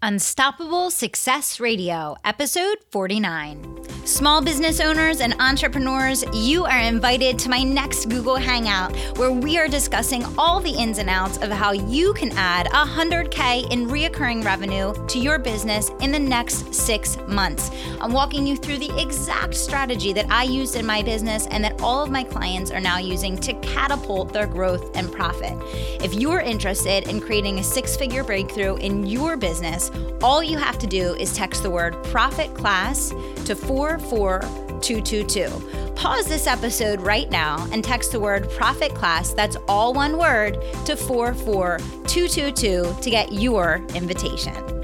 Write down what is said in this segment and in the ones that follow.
Unstoppable Success Radio, episode 49. Small business owners and entrepreneurs, you are invited to my next Google Hangout where we are discussing all the ins and outs of how you can add 100K in reoccurring revenue to your business in the next six months. I'm walking you through the exact strategy that I used in my business and that all of my clients are now using to catapult their growth and profit. If you're interested in creating a six figure breakthrough in your business, all you have to do is text the word profit class to 44222. Pause this episode right now and text the word profit class, that's all one word, to 44222 to get your invitation.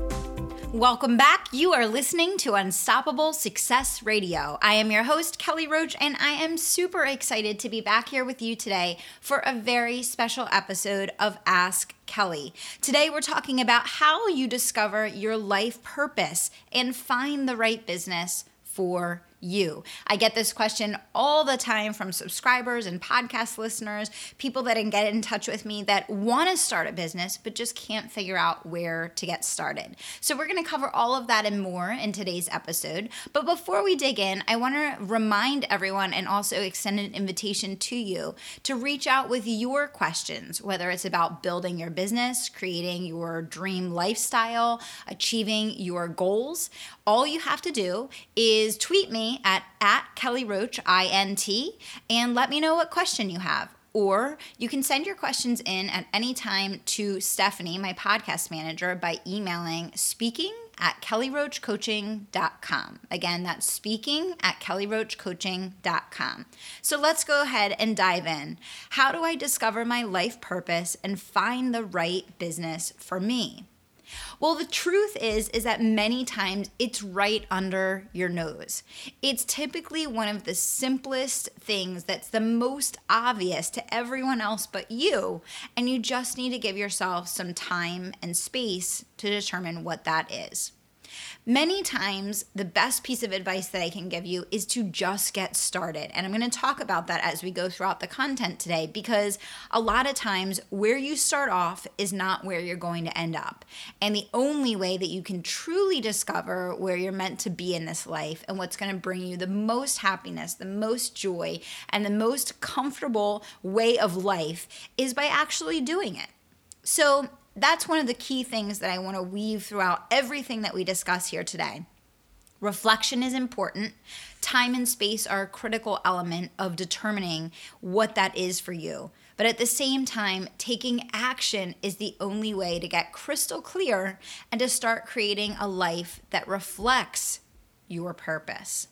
Welcome back. You are listening to Unstoppable Success Radio. I am your host, Kelly Roach, and I am super excited to be back here with you today for a very special episode of Ask Kelly. Today, we're talking about how you discover your life purpose and find the right business for you? I get this question all the time from subscribers and podcast listeners, people that can get in touch with me that want to start a business but just can't figure out where to get started. So, we're going to cover all of that and more in today's episode. But before we dig in, I want to remind everyone and also extend an invitation to you to reach out with your questions, whether it's about building your business, creating your dream lifestyle, achieving your goals. All you have to do is tweet me at, at Kelly Roach, I-N-T, and let me know what question you have. Or you can send your questions in at any time to Stephanie, my podcast manager, by emailing speaking at kellyroachcoaching.com. Again, that's speaking at kellyroachcoaching.com. So let's go ahead and dive in. How do I discover my life purpose and find the right business for me? Well, the truth is is that many times it's right under your nose. It's typically one of the simplest things that's the most obvious to everyone else but you, and you just need to give yourself some time and space to determine what that is. Many times, the best piece of advice that I can give you is to just get started. And I'm going to talk about that as we go throughout the content today because a lot of times, where you start off is not where you're going to end up. And the only way that you can truly discover where you're meant to be in this life and what's going to bring you the most happiness, the most joy, and the most comfortable way of life is by actually doing it. So, that's one of the key things that I want to weave throughout everything that we discuss here today. Reflection is important. Time and space are a critical element of determining what that is for you. But at the same time, taking action is the only way to get crystal clear and to start creating a life that reflects your purpose.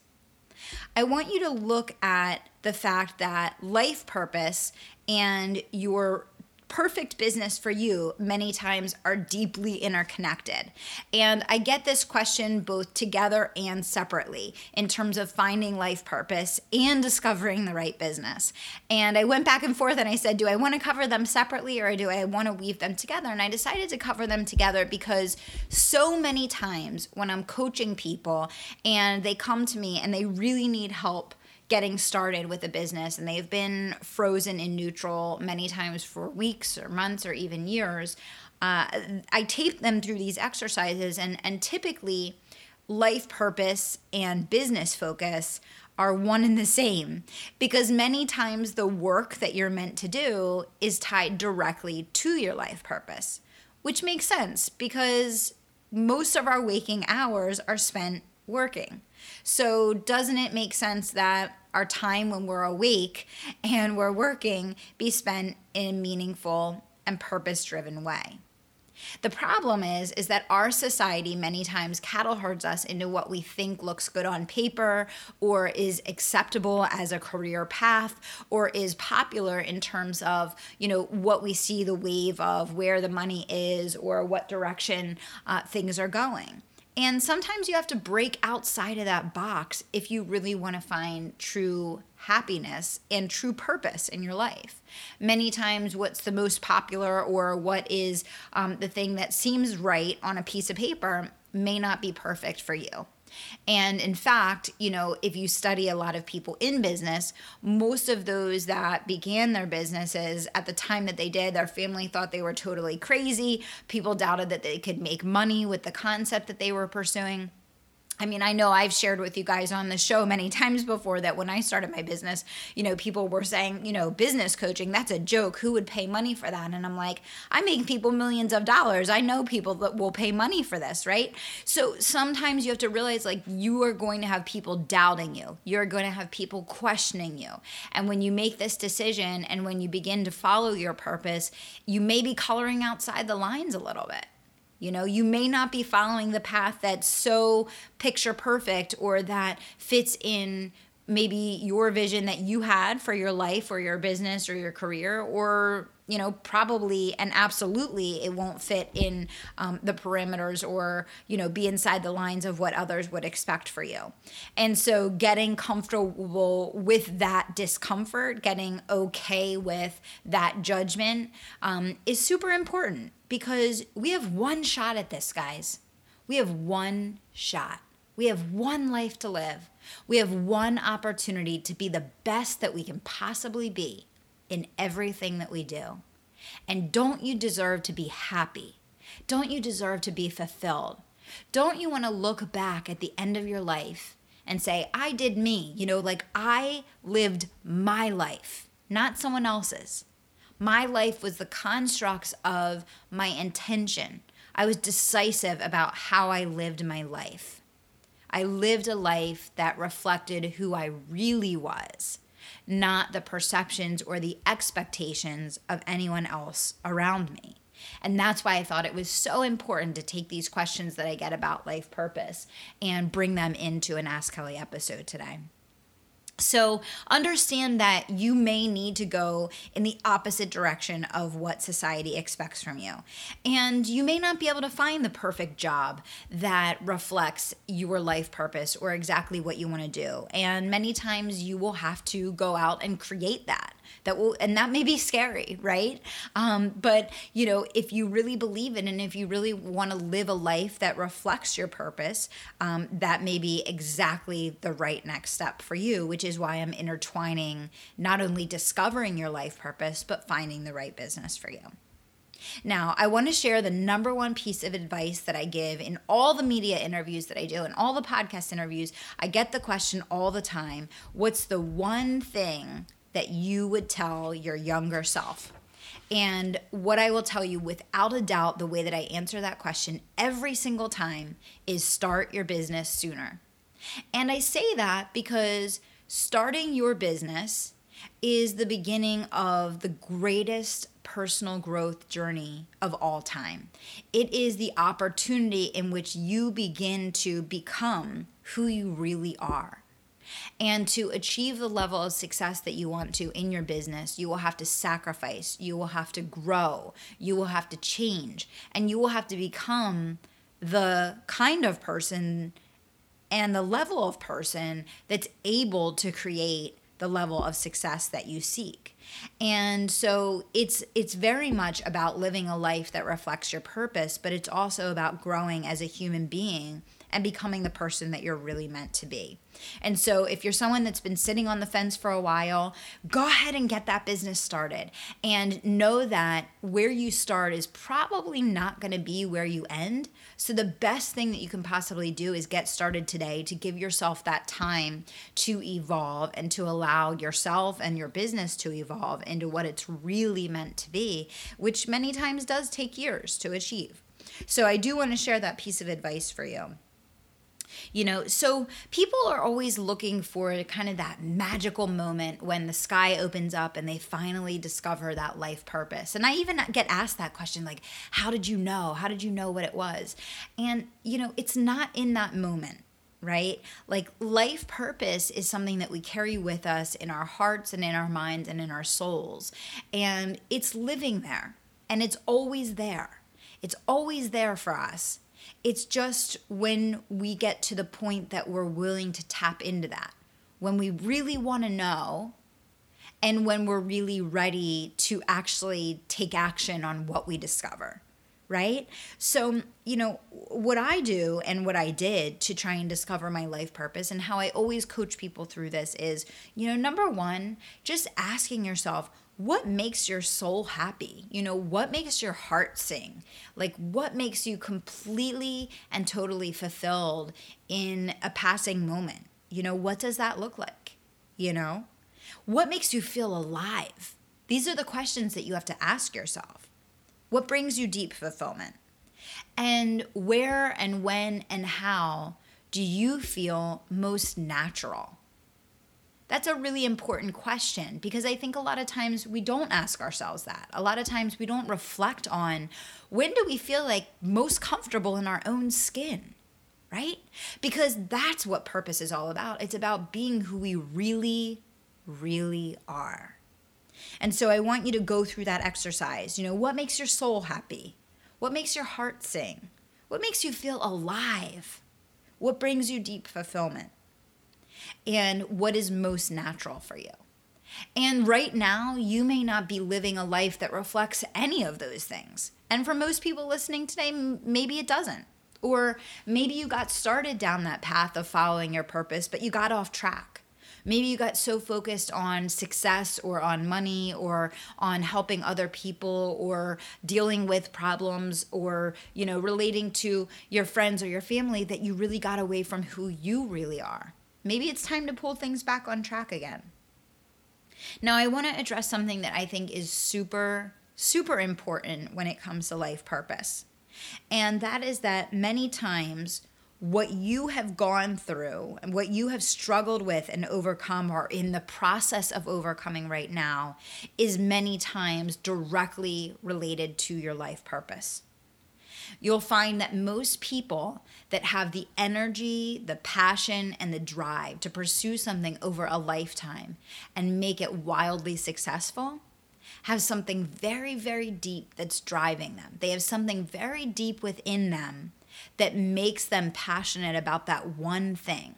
I want you to look at the fact that life purpose and your perfect business for you many times are deeply interconnected. And I get this question both together and separately in terms of finding life purpose and discovering the right business. And I went back and forth and I said, do I want to cover them separately or do I want to weave them together? And I decided to cover them together because so many times when I'm coaching people and they come to me and they really need help getting started with a business and they've been frozen in neutral many times for weeks or months or even years, uh, I tape them through these exercises and, and typically life purpose and business focus are one and the same because many times the work that you're meant to do is tied directly to your life purpose, which makes sense because most of our waking hours are spent working. So, doesn't it make sense that our time when we're awake and we're working be spent in a meaningful and purpose driven way? The problem is is that our society many times cattle herds us into what we think looks good on paper or is acceptable as a career path or is popular in terms of, you know, what we see the wave of where the money is or what direction uh, things are going. And sometimes you have to break outside of that box if you really want to find true happiness and true purpose in your life. Many times, what's the most popular or what is um, the thing that seems right on a piece of paper may not be perfect for you. And in fact, you know, if you study a lot of people in business, most of those that began their businesses at the time that they did, their family thought they were totally crazy. People doubted that they could make money with the concept that they were pursuing. I mean, I know I've shared with you guys on the show many times before that when I started my business, you know, people were saying, you know, business coaching, that's a joke. Who would pay money for that? And I'm like, I make people millions of dollars. I know people that will pay money for this, right? So sometimes you have to realize like you are going to have people doubting you. You're going to have people questioning you. And when you make this decision and when you begin to follow your purpose, you may be coloring outside the lines a little bit. You know, you may not be following the path that's so picture perfect or that fits in maybe your vision that you had for your life or your business or your career or you know probably and absolutely it won't fit in um, the parameters or you know be inside the lines of what others would expect for you. And so getting comfortable with that discomfort getting okay with that judgment um, is super important because we have one shot at this guys. We have one shot we have one life to live we have one opportunity to be the best that we can possibly be in everything that we do. And don't you deserve to be happy? Don't you deserve to be fulfilled? Don't you want to look back at the end of your life and say, I did me? You know, like I lived my life, not someone else's. My life was the constructs of my intention. I was decisive about how I lived my life. I lived a life that reflected who I really was not the perceptions or the expectations of anyone else around me. And that's why I thought it was so important to take these questions that I get about life purpose and bring them into an Ask Kelly episode today. So understand that you may need to go in the opposite direction of what society expects from you. And you may not be able to find the perfect job that reflects your life purpose or exactly what you want to do. And many times you will have to go out and create that that will and that may be scary right um, but you know if you really believe it and if you really want to live a life that reflects your purpose um, that may be exactly the right next step for you which is why i'm intertwining not only discovering your life purpose but finding the right business for you now, I want to share the number one piece of advice that I give in all the media interviews that I do and all the podcast interviews. I get the question all the time What's the one thing that you would tell your younger self? And what I will tell you without a doubt, the way that I answer that question every single time is start your business sooner. And I say that because starting your business is the beginning of the greatest personal growth journey of all time. It is the opportunity in which you begin to become who you really are. And to achieve the level of success that you want to in your business, you will have to sacrifice, you will have to grow, you will have to change, and you will have to become the kind of person and the level of person that's able to create the level of success that you seek. And so it's it's very much about living a life that reflects your purpose, but it's also about growing as a human being and becoming the person that you're really meant to be. And so, if you're someone that's been sitting on the fence for a while, go ahead and get that business started. And know that where you start is probably not going to be where you end. So, the best thing that you can possibly do is get started today to give yourself that time to evolve and to allow yourself and your business to evolve into what it's really meant to be, which many times does take years to achieve. So, I do want to share that piece of advice for you. You know, so people are always looking for kind of that magical moment when the sky opens up and they finally discover that life purpose. And I even get asked that question like, how did you know? How did you know what it was? And, you know, it's not in that moment right? Like life purpose is something that we carry with us in our hearts and in our minds and in our souls. And it's living there and it's always there. It's always there for us. It's just when we get to the point that we're willing to tap into that, when we really want to know, and when we're really ready to actually take action on what we discover, right? So, you know, what I do and what I did to try and discover my life purpose and how I always coach people through this is, you know, number one, just asking yourself, what makes your soul happy? You know, what makes your heart sing? Like, what makes you completely and totally fulfilled in a passing moment? You know, what does that look like? You know, what makes you feel alive? These are the questions that you have to ask yourself. What brings you deep fulfillment? And where and when and how do you feel most natural? That's a really important question because I think a lot of times we don't ask ourselves that. A lot of times we don't reflect on when do we feel like most comfortable in our own skin, right? Because that's what purpose is all about. It's about being who we really, really are. And so I want you to go through that exercise. You know, what makes your soul happy? What makes your heart sing? What makes you feel alive? What brings you deep fulfillment? And what is most natural for you? And right now, you may not be living a life that reflects any of those things. And for most people listening today, maybe it doesn't. Or maybe you got started down that path of following your purpose, but you got off track. Maybe you got so focused on success or on money or on helping other people or dealing with problems or, you know, relating to your friends or your family that you really got away from who you really are. Maybe it's time to pull things back on track again. Now, I want to address something that I think is super, super important when it comes to life purpose. And that is that many times what you have gone through and what you have struggled with and overcome or in the process of overcoming right now is many times directly related to your life purpose. You'll find that most people that have the energy, the passion, and the drive to pursue something over a lifetime and make it wildly successful have something very, very deep that's driving them. They have something very deep within them that makes them passionate about that one thing,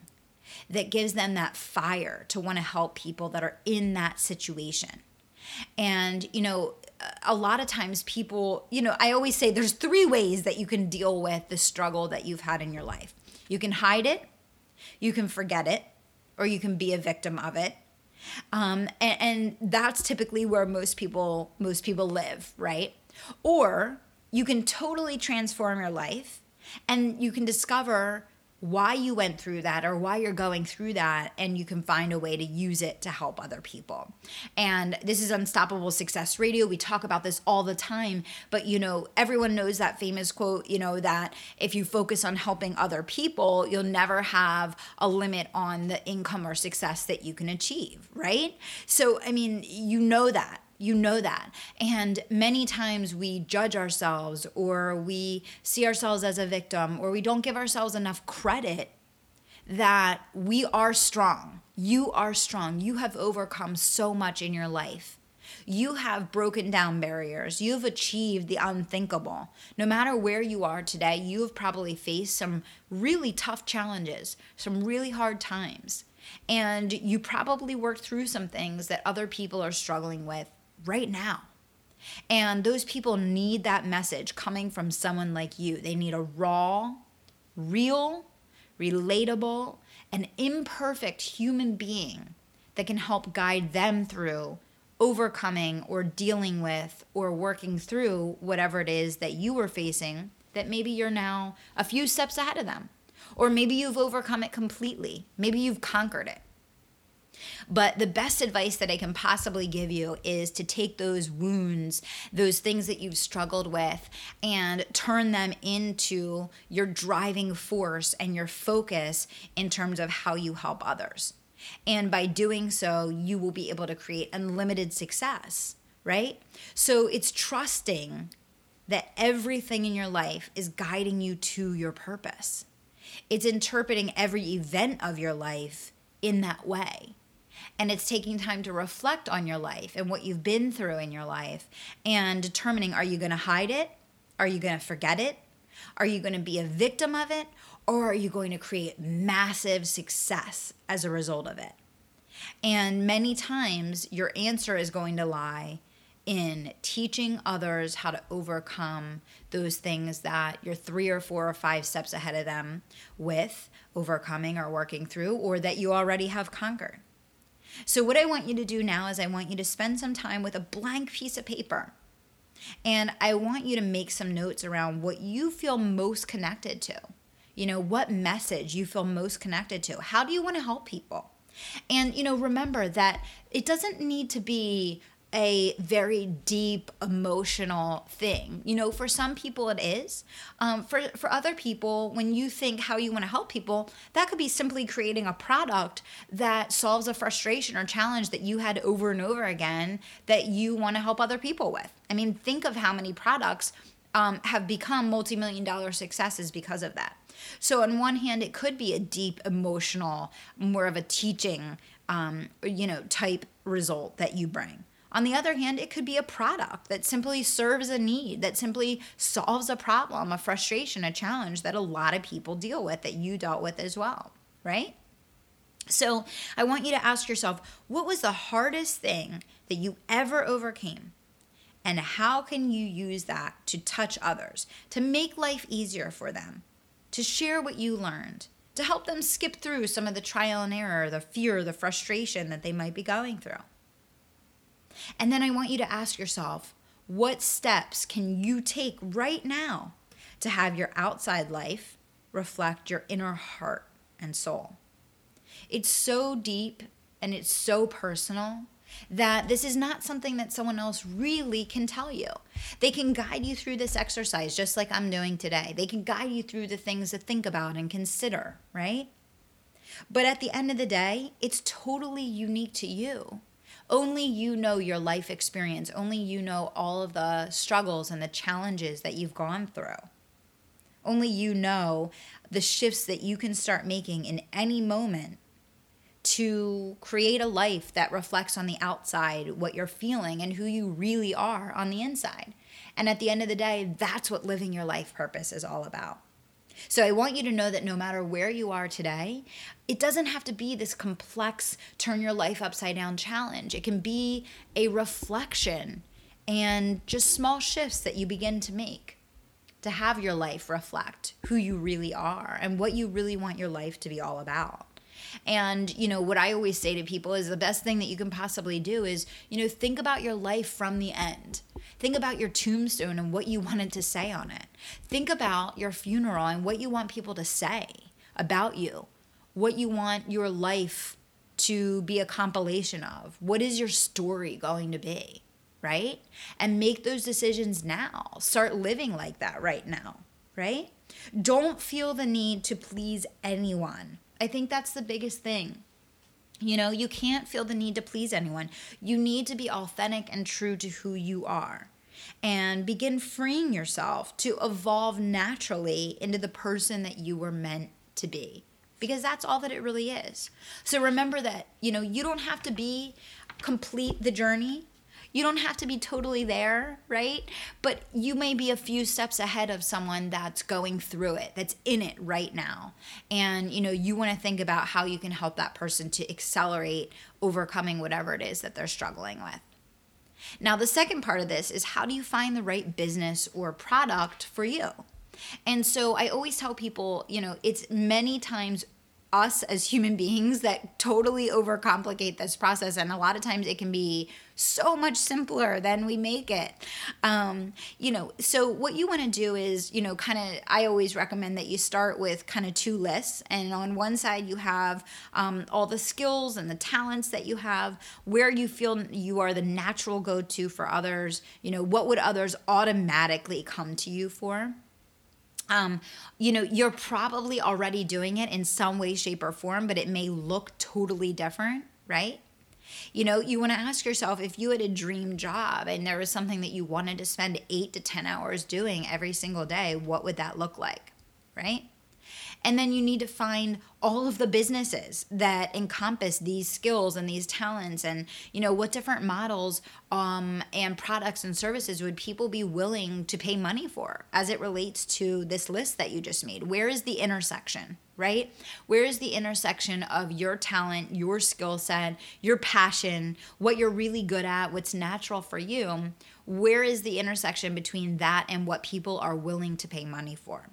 that gives them that fire to want to help people that are in that situation. And, you know, a lot of times people, you know, I always say there's three ways that you can deal with the struggle that you've had in your life. You can hide it, you can forget it, or you can be a victim of it. Um, and, and that's typically where most people most people live, right? Or you can totally transform your life and you can discover why you went through that or why you're going through that and you can find a way to use it to help other people. And this is unstoppable success radio. We talk about this all the time, but you know, everyone knows that famous quote, you know, that if you focus on helping other people, you'll never have a limit on the income or success that you can achieve, right? So, I mean, you know that you know that. And many times we judge ourselves or we see ourselves as a victim or we don't give ourselves enough credit that we are strong. You are strong. You have overcome so much in your life. You have broken down barriers. You've achieved the unthinkable. No matter where you are today, you have probably faced some really tough challenges, some really hard times. And you probably worked through some things that other people are struggling with right now. And those people need that message coming from someone like you. They need a raw, real, relatable, and imperfect human being that can help guide them through overcoming or dealing with or working through whatever it is that you were facing that maybe you're now a few steps ahead of them. Or maybe you've overcome it completely. Maybe you've conquered it. But the best advice that I can possibly give you is to take those wounds, those things that you've struggled with, and turn them into your driving force and your focus in terms of how you help others. And by doing so, you will be able to create unlimited success, right? So it's trusting that everything in your life is guiding you to your purpose. It's interpreting every event of your life in that way. And it's taking time to reflect on your life and what you've been through in your life and determining are you going to hide it? Are you going to forget it? Are you going to be a victim of it? Or are you going to create massive success as a result of it? And many times your answer is going to lie in teaching others how to overcome those things that you're three or four or five steps ahead of them with overcoming or working through, or that you already have conquered. So, what I want you to do now is I want you to spend some time with a blank piece of paper. And I want you to make some notes around what you feel most connected to. You know, what message you feel most connected to. How do you want to help people? And, you know, remember that it doesn't need to be a very deep emotional thing. You know, for some people it is. Um, for for other people, when you think how you want to help people, that could be simply creating a product that solves a frustration or challenge that you had over and over again that you want to help other people with. I mean, think of how many products um, have become multi-million dollar successes because of that. So on one hand, it could be a deep emotional, more of a teaching, um, you know, type result that you bring. On the other hand, it could be a product that simply serves a need, that simply solves a problem, a frustration, a challenge that a lot of people deal with, that you dealt with as well, right? So I want you to ask yourself what was the hardest thing that you ever overcame? And how can you use that to touch others, to make life easier for them, to share what you learned, to help them skip through some of the trial and error, the fear, the frustration that they might be going through? And then I want you to ask yourself what steps can you take right now to have your outside life reflect your inner heart and soul? It's so deep and it's so personal that this is not something that someone else really can tell you. They can guide you through this exercise just like I'm doing today. They can guide you through the things to think about and consider, right? But at the end of the day, it's totally unique to you. Only you know your life experience. Only you know all of the struggles and the challenges that you've gone through. Only you know the shifts that you can start making in any moment to create a life that reflects on the outside what you're feeling and who you really are on the inside. And at the end of the day, that's what living your life purpose is all about. So I want you to know that no matter where you are today, it doesn't have to be this complex turn your life upside down challenge. It can be a reflection and just small shifts that you begin to make to have your life reflect who you really are and what you really want your life to be all about. And, you know, what I always say to people is the best thing that you can possibly do is, you know, think about your life from the end. Think about your tombstone and what you wanted to say on it. Think about your funeral and what you want people to say about you, what you want your life to be a compilation of. What is your story going to be? Right? And make those decisions now. Start living like that right now. Right? Don't feel the need to please anyone. I think that's the biggest thing. You know, you can't feel the need to please anyone. You need to be authentic and true to who you are and begin freeing yourself to evolve naturally into the person that you were meant to be because that's all that it really is. So remember that, you know, you don't have to be complete the journey. You don't have to be totally there, right? But you may be a few steps ahead of someone that's going through it, that's in it right now. And, you know, you want to think about how you can help that person to accelerate overcoming whatever it is that they're struggling with. Now, the second part of this is how do you find the right business or product for you? And so I always tell people, you know, it's many times us as human beings that totally overcomplicate this process. And a lot of times it can be so much simpler than we make it. Um, you know, so what you want to do is, you know, kind of, I always recommend that you start with kind of two lists. And on one side, you have um, all the skills and the talents that you have, where you feel you are the natural go to for others, you know, what would others automatically come to you for? Um, you know, you're probably already doing it in some way, shape, or form, but it may look totally different, right? You know, you want to ask yourself if you had a dream job and there was something that you wanted to spend eight to 10 hours doing every single day, what would that look like, right? And then you need to find all of the businesses that encompass these skills and these talents and you know what different models um, and products and services would people be willing to pay money for as it relates to this list that you just made. Where is the intersection right? Where is the intersection of your talent your skill set your passion what you're really good at what's natural for you? Where is the intersection between that and what people are willing to pay money for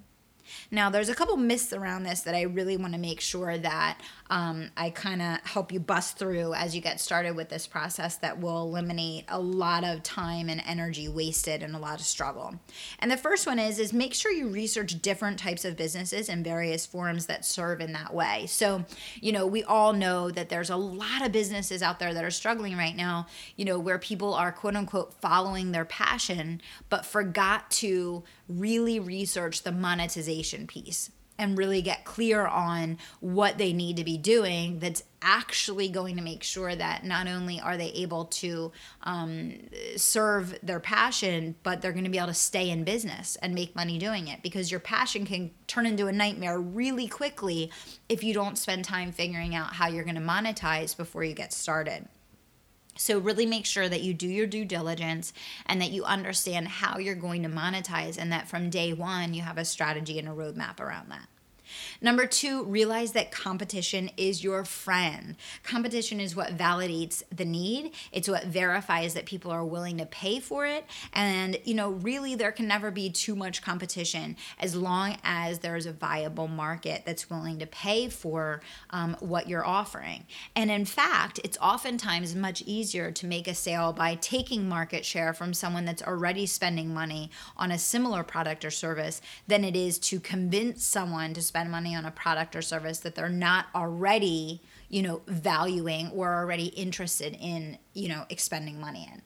now, there's a couple myths around this that I really want to make sure that um, I kind of help you bust through as you get started with this process that will eliminate a lot of time and energy wasted and a lot of struggle. And the first one is is make sure you research different types of businesses and various forums that serve in that way. So, you know, we all know that there's a lot of businesses out there that are struggling right now, you know, where people are quote unquote following their passion but forgot to really research the monetization piece and really get clear on what they need to be doing that's actually going to make sure that not only are they able to um, serve their passion, but they're going to be able to stay in business and make money doing it because your passion can turn into a nightmare really quickly if you don't spend time figuring out how you're going to monetize before you get started. So, really make sure that you do your due diligence and that you understand how you're going to monetize, and that from day one, you have a strategy and a roadmap around that. Number two, realize that competition is your friend. Competition is what validates the need, it's what verifies that people are willing to pay for it. And, you know, really, there can never be too much competition as long as there's a viable market that's willing to pay for um, what you're offering. And in fact, it's oftentimes much easier to make a sale by taking market share from someone that's already spending money on a similar product or service than it is to convince someone to spend spend money on a product or service that they're not already, you know, valuing or already interested in, you know, expending money in.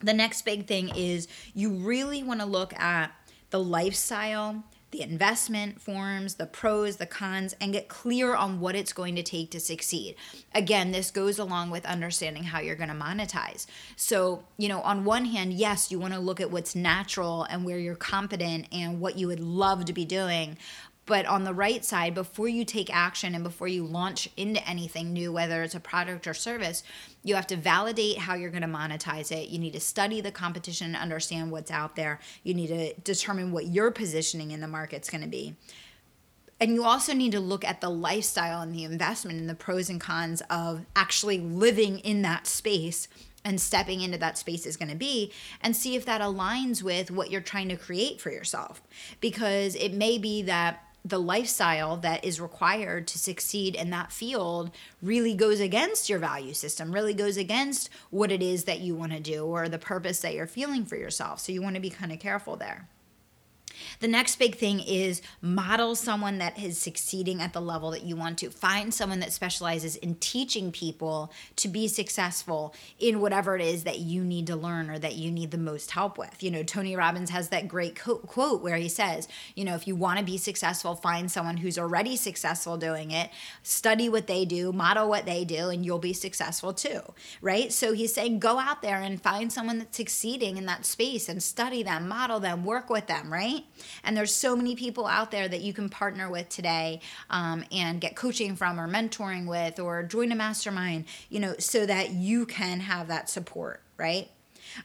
The next big thing is you really want to look at the lifestyle the investment forms, the pros, the cons, and get clear on what it's going to take to succeed. Again, this goes along with understanding how you're going to monetize. So, you know, on one hand, yes, you want to look at what's natural and where you're competent and what you would love to be doing. But on the right side, before you take action and before you launch into anything new, whether it's a product or service, you have to validate how you're going to monetize it. You need to study the competition and understand what's out there. You need to determine what your positioning in the market's going to be. And you also need to look at the lifestyle and the investment and the pros and cons of actually living in that space and stepping into that space is going to be and see if that aligns with what you're trying to create for yourself because it may be that the lifestyle that is required to succeed in that field really goes against your value system, really goes against what it is that you want to do or the purpose that you're feeling for yourself. So you want to be kind of careful there. The next big thing is model someone that is succeeding at the level that you want to. Find someone that specializes in teaching people to be successful in whatever it is that you need to learn or that you need the most help with. You know, Tony Robbins has that great quote where he says, you know, if you want to be successful, find someone who's already successful doing it, study what they do, model what they do, and you'll be successful too, right? So he's saying go out there and find someone that's succeeding in that space and study them, model them, work with them, right? And there's so many people out there that you can partner with today um, and get coaching from or mentoring with or join a mastermind, you know, so that you can have that support, right?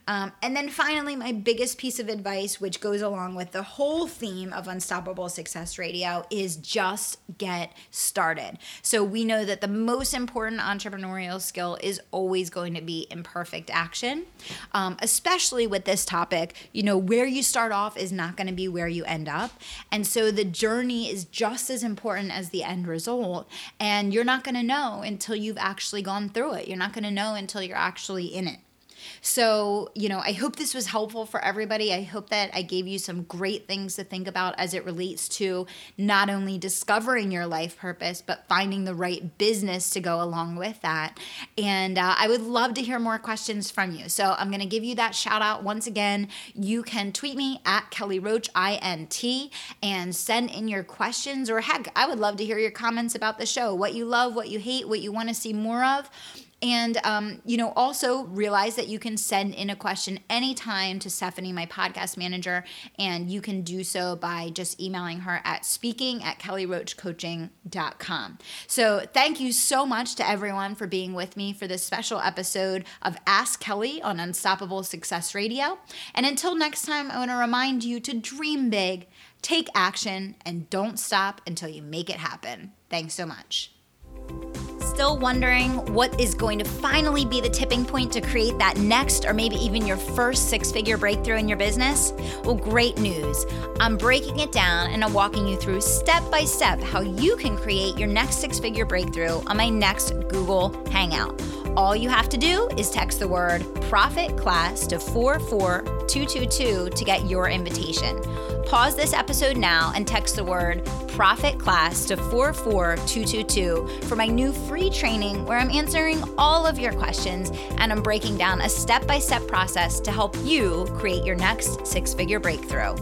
Um, and then finally, my biggest piece of advice, which goes along with the whole theme of Unstoppable Success Radio, is just get started. So we know that the most important entrepreneurial skill is always going to be imperfect action, um, especially with this topic. You know, where you start off is not going to be where you end up. And so the journey is just as important as the end result. And you're not going to know until you've actually gone through it. You're not going to know until you're actually in it. So, you know, I hope this was helpful for everybody. I hope that I gave you some great things to think about as it relates to not only discovering your life purpose, but finding the right business to go along with that. And uh, I would love to hear more questions from you. So I'm going to give you that shout out once again. You can tweet me at Kelly Roach, INT, and send in your questions, or heck, I would love to hear your comments about the show what you love, what you hate, what you want to see more of And, um, you know, also realize that you can send in a question anytime to Stephanie, my podcast manager, and you can do so by just emailing her at speaking at kellyroachcoaching.com. So thank you so much to everyone for being with me for this special episode of Ask Kelly on Unstoppable Success Radio. And until next time, I want to remind you to dream big, take action, and don't stop until you make it happen. Thanks so much still wondering what is going to finally be the tipping point to create that next or maybe even your first six figure breakthrough in your business? Well, great news. I'm breaking it down and I'm walking you through step by step how you can create your next six figure breakthrough on my next Google Hangout. All you have to do is text the word profit class to 44222 to get your invitation. Pause this episode now and text the word profit class to 44222 for my new free training where I'm answering all of your questions and I'm breaking down a step by step process to help you create your next six figure breakthrough.